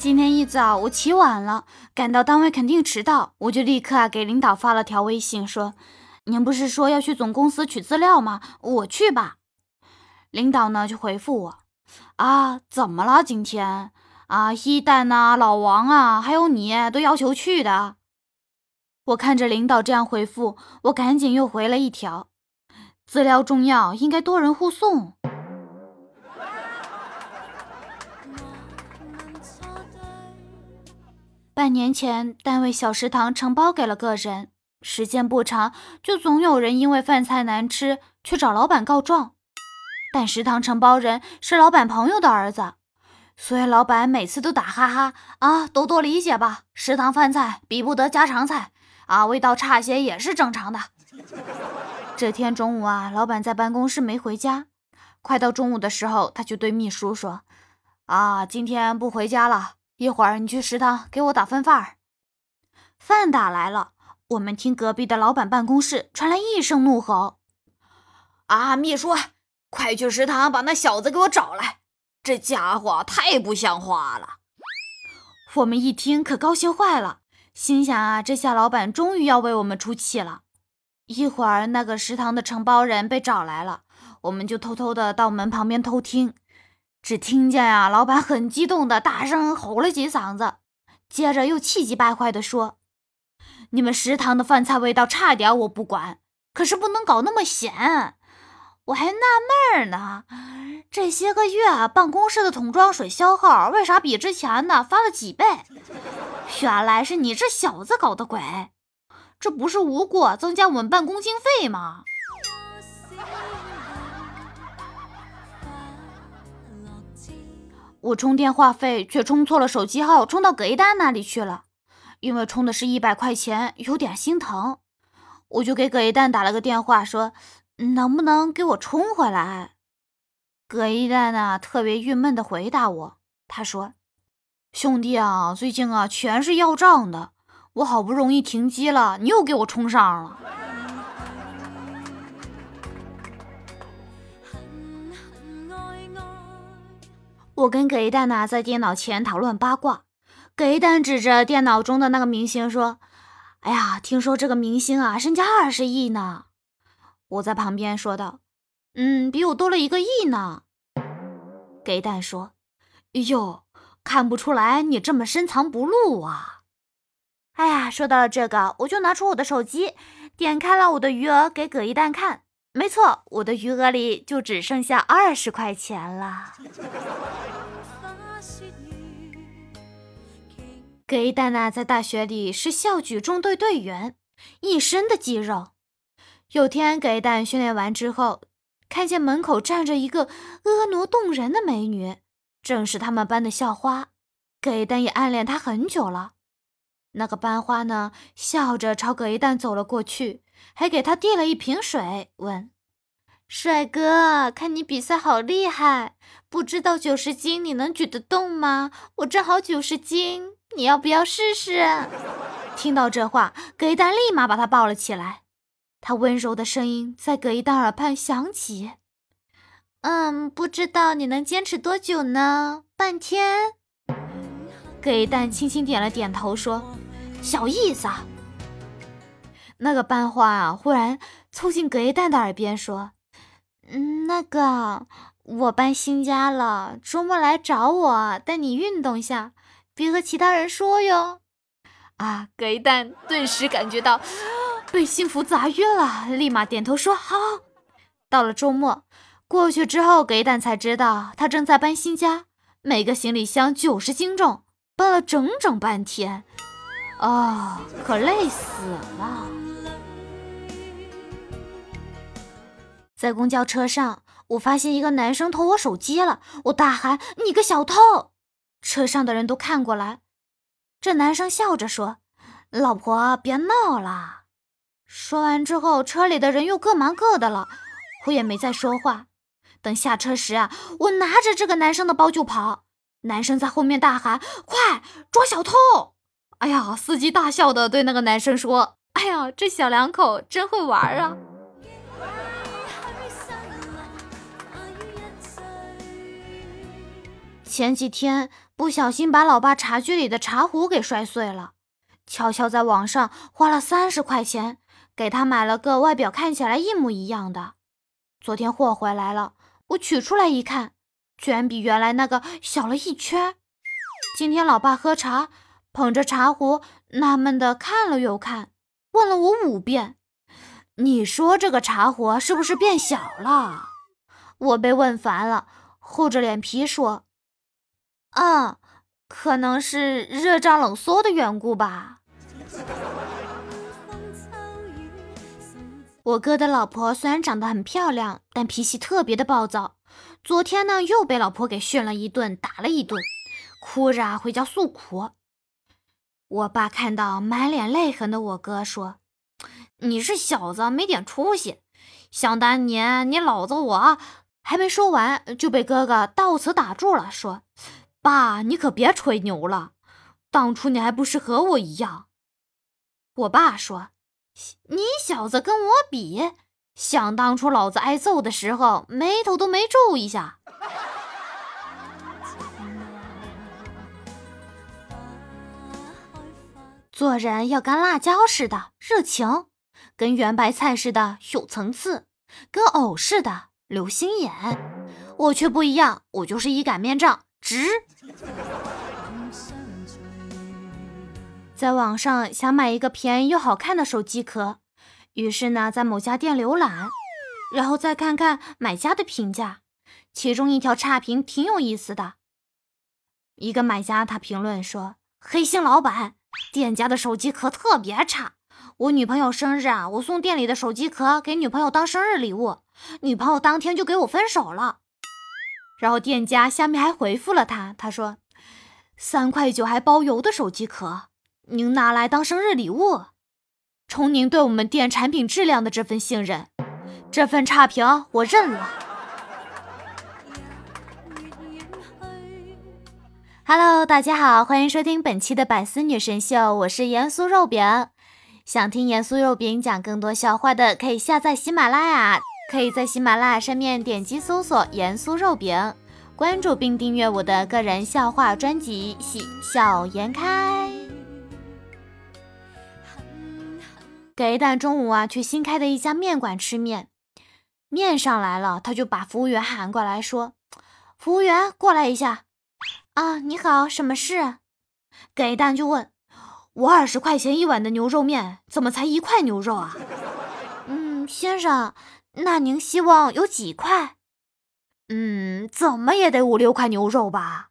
今天一早我起晚了，赶到单位肯定迟到，我就立刻啊给领导发了条微信，说：“您不是说要去总公司取资料吗？我去吧。”领导呢就回复我：“啊，怎么了？今天啊，一蛋呐，老王啊，还有你都要求去的。”我看着领导这样回复，我赶紧又回了一条：“资料重要，应该多人护送。”半年前，单位小食堂承包给了个人，时间不长，就总有人因为饭菜难吃去找老板告状。但食堂承包人是老板朋友的儿子，所以老板每次都打哈哈啊，多多理解吧，食堂饭菜比不得家常菜啊，味道差些也是正常的。这天中午啊，老板在办公室没回家，快到中午的时候，他就对秘书说：“啊，今天不回家了。”一会儿你去食堂给我打份饭。饭打来了，我们听隔壁的老板办公室传来一声怒吼：“啊，秘书，快去食堂把那小子给我找来！这家伙太不像话了！”我们一听可高兴坏了，心想啊，这下老板终于要为我们出气了。一会儿那个食堂的承包人被找来了，我们就偷偷的到门旁边偷听。只听见呀，老板很激动的大声吼了几嗓子，接着又气急败坏的说：“你们食堂的饭菜味道差点我不管，可是不能搞那么咸。我还纳闷呢，这些个月啊办公室的桶装水消耗为啥比之前呢翻了几倍？原来是你这小子搞的鬼！这不是无故增加我们办公经费吗？”我充电话费却充错了手机号，充到葛一丹那里去了。因为充的是一百块钱，有点心疼，我就给葛一丹打了个电话，说能不能给我充回来。葛一丹呢，特别郁闷的回答我，他说：“兄弟啊，最近啊全是要账的，我好不容易停机了，你又给我充上了。”我跟葛一蛋呢在电脑前讨论八卦，葛一蛋指着电脑中的那个明星说：“哎呀，听说这个明星啊身家二十亿呢。”我在旁边说道：“嗯，比我多了一个亿呢。”葛一蛋说：“哟，看不出来你这么深藏不露啊。”哎呀，说到了这个，我就拿出我的手机，点开了我的余额给葛一蛋看。没错，我的余额里就只剩下二十块钱了。葛一蛋呢，在大学里是校举重队队员，一身的肌肉。有天，葛一蛋训练完之后，看见门口站着一个婀娜动人的美女，正是他们班的校花。葛一蛋也暗恋她很久了。那个班花呢，笑着朝葛一蛋走了过去。还给他递了一瓶水，问：“帅哥，看你比赛好厉害，不知道九十斤你能举得动吗？我正好九十斤，你要不要试试？”听到这话，葛一丹立马把他抱了起来。他温柔的声音在葛一丹耳畔响起：“嗯，不知道你能坚持多久呢？半天？”葛一丹轻轻点了点头，说：“小意思啊。”那个班花啊，忽然凑近葛一蛋的耳边说：“嗯，那个我搬新家了，周末来找我，带你运动下，别和其他人说哟。”啊，葛一蛋顿时感觉到被幸福砸晕了，立马点头说：“好。”到了周末过去之后，葛一蛋才知道他正在搬新家，每个行李箱九十斤重，搬了整整半天，啊，可累死了。在公交车上，我发现一个男生偷我手机了，我大喊：“你个小偷！”车上的人都看过来。这男生笑着说：“老婆，别闹了。”说完之后，车里的人又各忙各的了，我也没再说话。等下车时啊，我拿着这个男生的包就跑，男生在后面大喊：“快抓小偷！”哎呀，司机大笑的对那个男生说：“哎呀，这小两口真会玩啊！”前几天不小心把老爸茶具里的茶壶给摔碎了，悄悄在网上花了三十块钱，给他买了个外表看起来一模一样的。昨天货回来了，我取出来一看，居然比原来那个小了一圈。今天老爸喝茶，捧着茶壶，纳闷的看了又看，问了我五遍：“你说这个茶壶是不是变小了？”我被问烦了，厚着脸皮说。嗯，可能是热胀冷缩的缘故吧。我哥的老婆虽然长得很漂亮，但脾气特别的暴躁。昨天呢，又被老婆给训了一顿，打了一顿，哭着回家诉苦。我爸看到满脸泪痕的我哥，说：“你这小子没点出息！想当年你老子我……”还没说完，就被哥哥到此打住了，说。爸，你可别吹牛了，当初你还不是和我一样。我爸说：“你小子跟我比，想当初老子挨揍的时候，眉头都没皱一下。”做人要跟辣椒似的热情，跟圆白菜似的有层次，跟藕似的留心眼。我却不一样，我就是一擀面杖。值，在网上想买一个便宜又好看的手机壳，于是呢，在某家店浏览，然后再看看买家的评价，其中一条差评挺有意思的。一个买家他评论说：“黑心老板，店家的手机壳特别差。我女朋友生日啊，我送店里的手机壳给女朋友当生日礼物，女朋友当天就给我分手了。”然后店家下面还回复了他，他说：“三块九还包邮的手机壳，您拿来当生日礼物，冲您对我们店产品质量的这份信任，这份差评我认了。” Hello，大家好，欢迎收听本期的百思女神秀，我是盐酥肉饼。想听盐酥肉饼讲更多笑话的，可以下载喜马拉雅。可以在喜马拉雅上面点击搜索“盐酥肉饼”，关注并订阅我的个人笑话专辑《喜笑颜开》。给蛋中午啊去新开的一家面馆吃面，面上来了，他就把服务员喊过来说：“服务员过来一下。”啊，你好，什么事？给蛋就问：“我二十块钱一碗的牛肉面，怎么才一块牛肉啊？”嗯，先生。那您希望有几块？嗯，怎么也得五六块牛肉吧。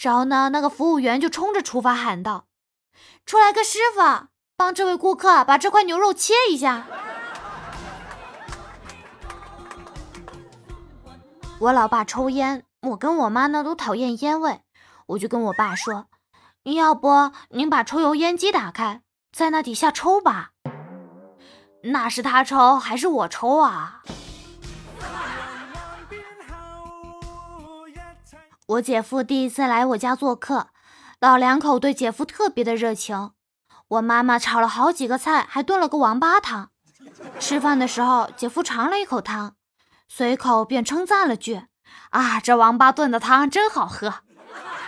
然后呢，那个服务员就冲着厨房喊道：“出来个师傅，帮这位顾客把这块牛肉切一下。”我老爸抽烟，我跟我妈呢都讨厌烟味，我就跟我爸说：“要不您把抽油烟机打开，在那底下抽吧。”那是他抽还是我抽啊？我姐夫第一次来我家做客，老两口对姐夫特别的热情。我妈妈炒了好几个菜，还炖了个王八汤。吃饭的时候，姐夫尝了一口汤，随口便称赞了句：“啊，这王八炖的汤真好喝。”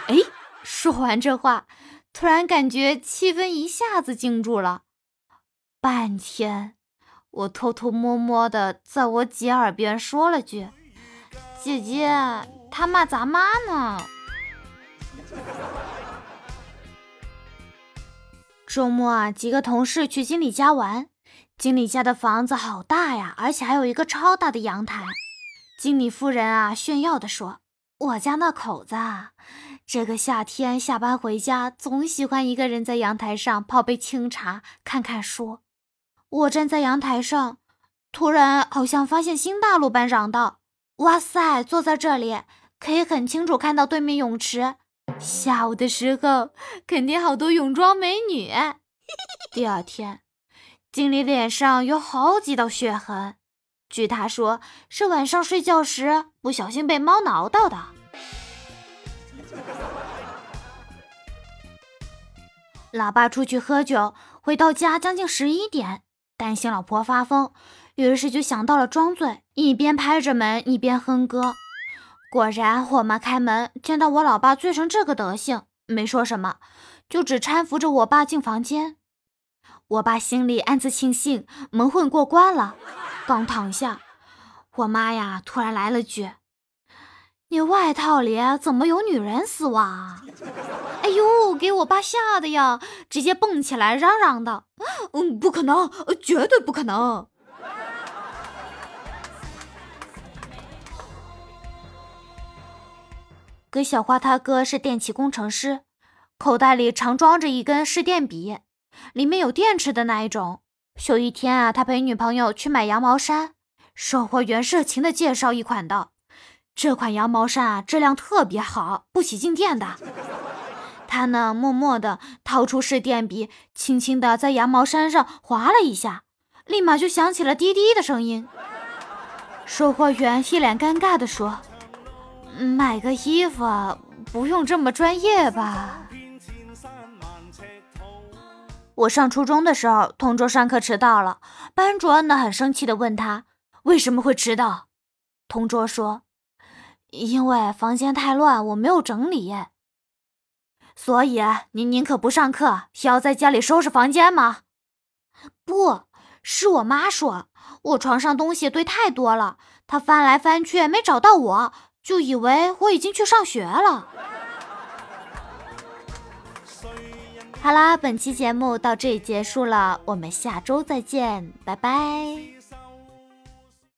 哎，说完这话，突然感觉气氛一下子静住了，半天。我偷偷摸摸的在我姐耳边说了句：“姐姐，他骂咱妈呢。”周末啊，几个同事去经理家玩。经理家的房子好大呀，而且还有一个超大的阳台。经理夫人啊，炫耀的说：“我家那口子，啊这个夏天下班回家，总喜欢一个人在阳台上泡杯清茶，看看书。”我站在阳台上，突然好像发现新大陆般嚷道：“哇塞，坐在这里可以很清楚看到对面泳池。下午的时候肯定好多泳装美女。”第二天，经理脸上有好几道血痕，据他说是晚上睡觉时不小心被猫挠到的。老爸出去喝酒，回到家将近十一点。担心老婆发疯，于是就想到了装醉，一边拍着门一边哼歌。果然，我妈开门见到我老爸醉成这个德行，没说什么，就只搀扶着我爸进房间。我爸心里暗自庆幸蒙混过关了。刚躺下，我妈呀突然来了句：“你外套里怎么有女人丝袜？”啊哎呦，给我爸吓得呀，直接蹦起来嚷嚷的：“嗯，不可能，绝对不可能！”葛小花他哥是电气工程师，口袋里常装着一根试电笔，里面有电池的那一种。有一天啊，他陪女朋友去买羊毛衫，售货员热情的介绍一款的：“这款羊毛衫啊，质量特别好，不起静电的。”他呢，默默地掏出试电笔，轻轻地在羊毛衫上划了一下，立马就响起了滴滴的声音。售货员一脸尴尬地说。买个衣服不用这么专业吧？我上初中的时候，同桌上课迟到了，班主任呢很生气的问他为什么会迟到。同桌说：“因为房间太乱，我没有整理。”所以你宁可不上课，也要在家里收拾房间吗？不是我妈说，我床上东西堆太多了，她翻来翻去没找到我。就以为我已经去上学了。好啦，本期节目到这里结束了，我们下周再见，拜拜。